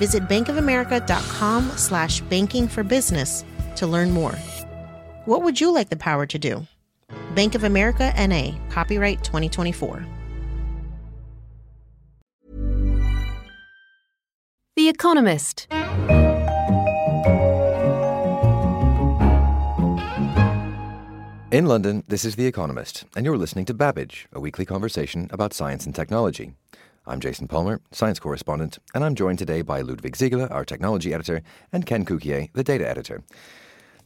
Visit bankofamerica.com slash banking for business to learn more. What would you like the power to do? Bank of America NA, copyright 2024. The Economist. In London, this is The Economist, and you're listening to Babbage, a weekly conversation about science and technology. I'm Jason Palmer, science correspondent, and I'm joined today by Ludwig Siegele, our technology editor, and Ken Cukier, the data editor.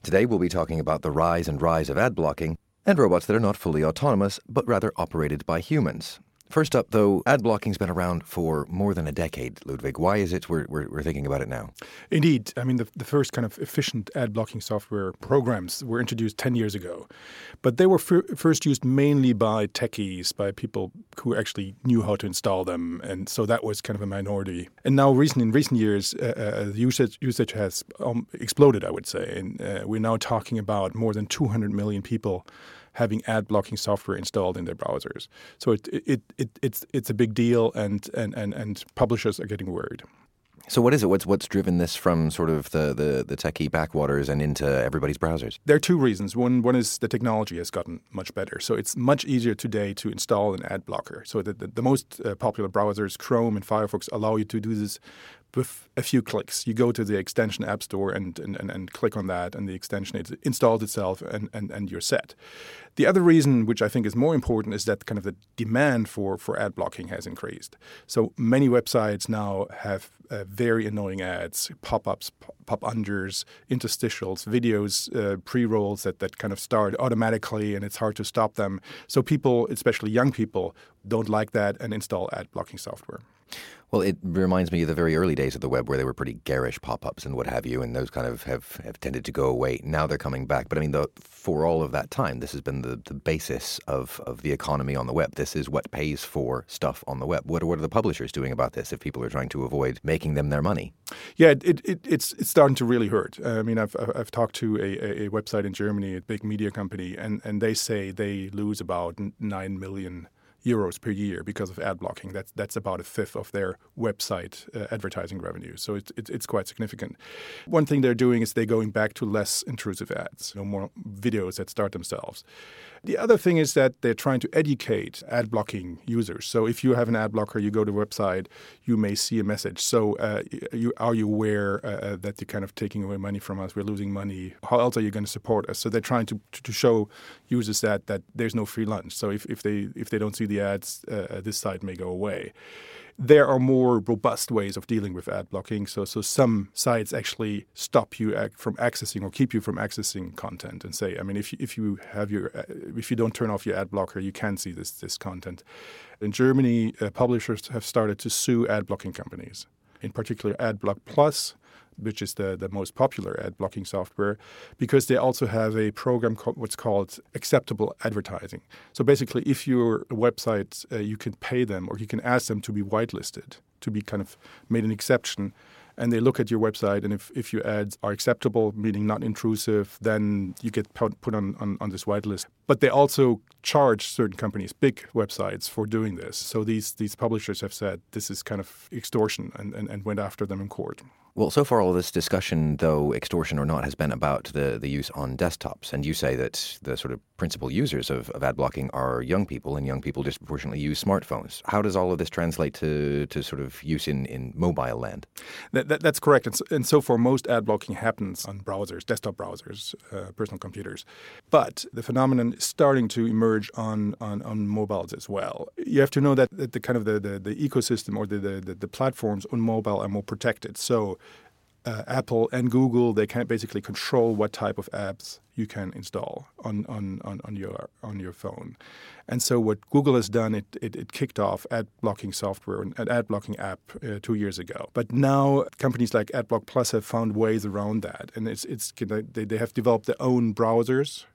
Today we'll be talking about the rise and rise of ad blocking and robots that are not fully autonomous, but rather operated by humans. First up, though, ad blocking's been around for more than a decade, Ludwig. Why is it we're, we're, we're thinking about it now? Indeed. I mean, the, the first kind of efficient ad blocking software programs were introduced 10 years ago. But they were first used mainly by techies, by people who actually knew how to install them. And so that was kind of a minority. And now, recent, in recent years, uh, uh, usage, usage has um, exploded, I would say. And uh, we're now talking about more than 200 million people having ad blocking software installed in their browsers. So it, it, it, it's, it's a big deal, and, and, and, and publishers are getting worried. So what is it? What's what's driven this from sort of the, the, the techie backwaters and into everybody's browsers? There are two reasons. One one is the technology has gotten much better. So it's much easier today to install an ad blocker. So the, the, the most uh, popular browsers, Chrome and Firefox, allow you to do this with a few clicks. You go to the extension app store and, and, and, and click on that, and the extension it installs itself, and, and, and you're set. The other reason, which I think is more important, is that kind of the demand for, for ad blocking has increased. So many websites now have uh, very annoying ads, pop ups, pop unders, interstitials, videos, uh, pre rolls that, that kind of start automatically, and it's hard to stop them. So people, especially young people, don't like that and install ad blocking software. Well, it reminds me of the very early days of the web where they were pretty garish pop ups and what have you, and those kind of have, have tended to go away. Now they're coming back. But I mean, the, for all of that time, this has been the, the basis of, of the economy on the web. This is what pays for stuff on the web. What, what are the publishers doing about this if people are trying to avoid making them their money? Yeah, it, it, it's, it's starting to really hurt. I mean, I've, I've talked to a, a website in Germany, a big media company, and, and they say they lose about 9 million euros per year because of ad blocking. That's that's about a fifth of their website uh, advertising revenue. So it's, it's it's quite significant. One thing they're doing is they're going back to less intrusive ads, no more videos that start themselves. The other thing is that they're trying to educate ad blocking users. So if you have an ad blocker, you go to a website, you may see a message. So uh, you, are you aware uh, uh, that you're kind of taking away money from us? We're losing money. How else are you going to support us? So they're trying to, to show users that that there's no free lunch. So if, if they if they don't see the ads, uh, uh this site may go away there are more robust ways of dealing with ad blocking. So, so some sites actually stop you from accessing or keep you from accessing content and say, I mean, if you, if you have your uh, if you don't turn off your ad blocker, you can see this this content. In Germany, uh, publishers have started to sue ad blocking companies, in particular AdBlock Plus which is the, the most popular ad blocking software, because they also have a program called what's called acceptable advertising. So basically, if your website, uh, you can pay them or you can ask them to be whitelisted, to be kind of made an exception. And they look at your website, and if, if your ads are acceptable, meaning not intrusive, then you get put on, on, on this whitelist. But they also charge certain companies, big websites, for doing this. So these, these publishers have said this is kind of extortion and, and, and went after them in court. Well, so far, all this discussion, though extortion or not, has been about the, the use on desktops. And you say that the sort of principal users of, of ad blocking are young people, and young people disproportionately use smartphones. How does all of this translate to, to sort of use in, in mobile land? That, that, that's correct. And so, and so far, most ad blocking happens on browsers, desktop browsers, uh, personal computers. But the phenomenon starting to emerge on, on, on mobiles as well. You have to know that, the kind of the, the, the ecosystem or the, the, the platforms on mobile are more protected. So uh, Apple and Google, they can basically control what type of apps you can install on, on, on, on your on your phone. And so what Google has done, it, it, it kicked off ad blocking software, an ad blocking app uh, two years ago. But now companies like AdBlock Plus have found ways around that, and it's it's they, they have developed their own browsers,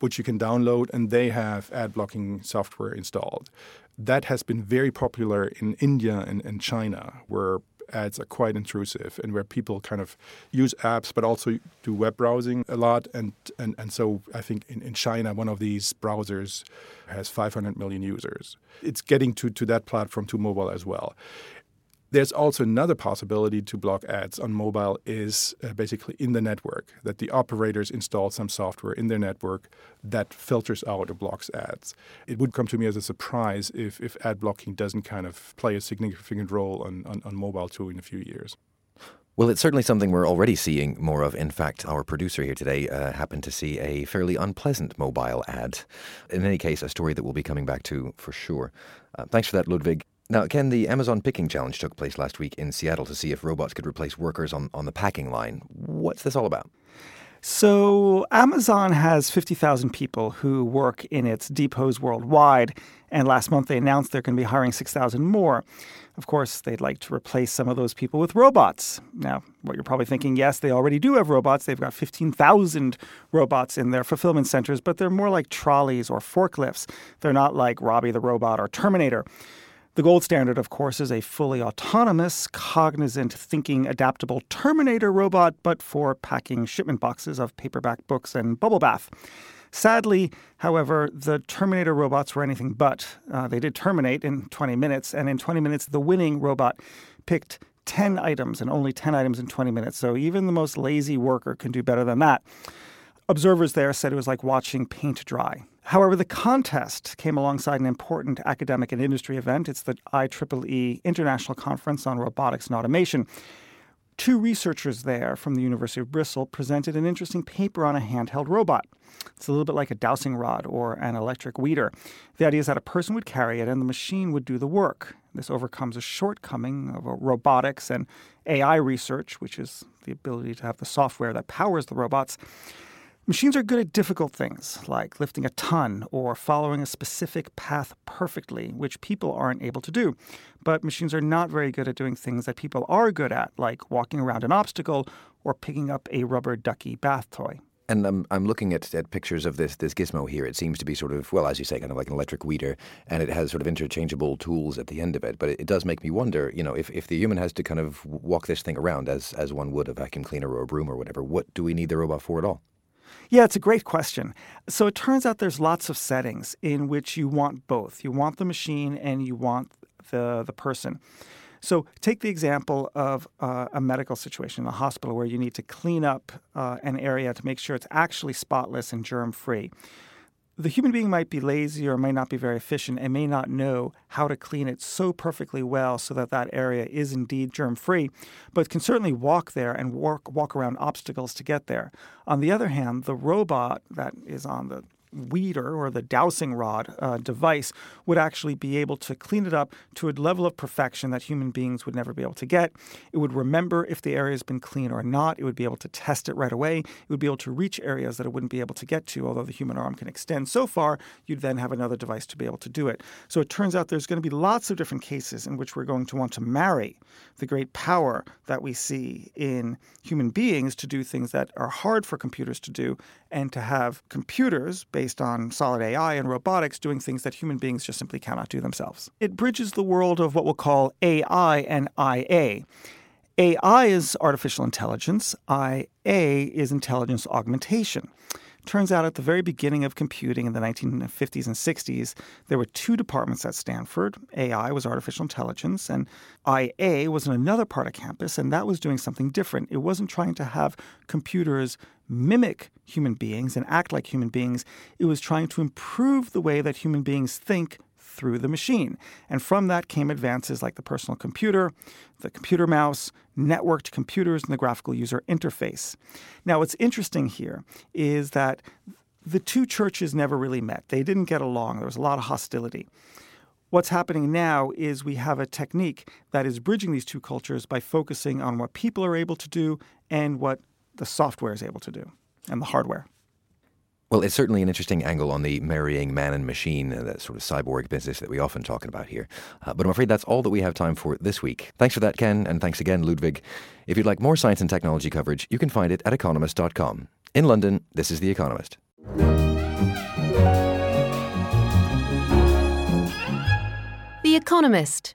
which you can download, and they have ad blocking software installed. That has been very popular in India and, and China, where ads are quite intrusive and where people kind of use apps but also do web browsing a lot. And, and, and so I think in, in China, one of these browsers has 500 million users. It's getting to, to that platform, to mobile as well. There's also another possibility to block ads on mobile is uh, basically in the network that the operators install some software in their network that filters out or blocks ads. It would come to me as a surprise if, if ad blocking doesn't kind of play a significant role on, on, on mobile too in a few years. Well, it's certainly something we're already seeing more of. In fact, our producer here today uh, happened to see a fairly unpleasant mobile ad. In any case, a story that we'll be coming back to for sure. Uh, thanks for that, Ludwig. Now, Ken, the Amazon Picking Challenge took place last week in Seattle to see if robots could replace workers on, on the packing line. What's this all about? So, Amazon has 50,000 people who work in its depots worldwide, and last month they announced they're going to be hiring 6,000 more. Of course, they'd like to replace some of those people with robots. Now, what you're probably thinking, yes, they already do have robots. They've got 15,000 robots in their fulfillment centers, but they're more like trolleys or forklifts. They're not like Robbie the Robot or Terminator. The gold standard, of course, is a fully autonomous, cognizant, thinking, adaptable Terminator robot, but for packing shipment boxes of paperback books and bubble bath. Sadly, however, the Terminator robots were anything but. Uh, they did terminate in 20 minutes, and in 20 minutes, the winning robot picked 10 items and only 10 items in 20 minutes. So even the most lazy worker can do better than that. Observers there said it was like watching paint dry. However, the contest came alongside an important academic and industry event. It's the IEEE International Conference on Robotics and Automation. Two researchers there from the University of Bristol presented an interesting paper on a handheld robot. It's a little bit like a dowsing rod or an electric weeder. The idea is that a person would carry it and the machine would do the work. This overcomes a shortcoming of robotics and AI research, which is the ability to have the software that powers the robots. Machines are good at difficult things, like lifting a ton or following a specific path perfectly, which people aren't able to do. But machines are not very good at doing things that people are good at, like walking around an obstacle or picking up a rubber ducky bath toy. And I'm, I'm looking at, at pictures of this this gizmo here. It seems to be sort of, well, as you say, kind of like an electric weeder, and it has sort of interchangeable tools at the end of it. But it, it does make me wonder, you know, if, if the human has to kind of walk this thing around as, as one would a vacuum cleaner or a broom or whatever, what do we need the robot for at all? Yeah, it's a great question. So it turns out there's lots of settings in which you want both. You want the machine and you want the, the person. So take the example of uh, a medical situation in a hospital where you need to clean up uh, an area to make sure it's actually spotless and germ free the human being might be lazy or might not be very efficient and may not know how to clean it so perfectly well so that that area is indeed germ free, but can certainly walk there and walk, walk around obstacles to get there. On the other hand, the robot that is on the weeder or the dowsing rod uh, device would actually be able to clean it up to a level of perfection that human beings would never be able to get. It would remember if the area has been clean or not. It would be able to test it right away. It would be able to reach areas that it wouldn't be able to get to, although the human arm can extend so far, you'd then have another device to be able to do it. So it turns out there's going to be lots of different cases in which we're going to want to marry the great power that we see in human beings to do things that are hard for computers to do and to have computers based on solid AI and robotics doing things that human beings just simply cannot do themselves. It bridges the world of what we'll call AI and IA. AI is artificial intelligence, IA is intelligence augmentation. Turns out at the very beginning of computing in the 1950s and 60s, there were two departments at Stanford. AI was artificial intelligence, and IA was in another part of campus, and that was doing something different. It wasn't trying to have computers mimic human beings and act like human beings, it was trying to improve the way that human beings think through the machine. And from that came advances like the personal computer, the computer mouse, networked computers, and the graphical user interface. Now, what's interesting here is that the two churches never really met. They didn't get along. There was a lot of hostility. What's happening now is we have a technique that is bridging these two cultures by focusing on what people are able to do and what the software is able to do and the hardware. Well, it's certainly an interesting angle on the marrying man and machine, uh, that sort of cyborg business that we often talk about here. Uh, but I'm afraid that's all that we have time for this week. Thanks for that, Ken, and thanks again, Ludwig. If you'd like more science and technology coverage, you can find it at economist.com. In London, this is The Economist. The Economist.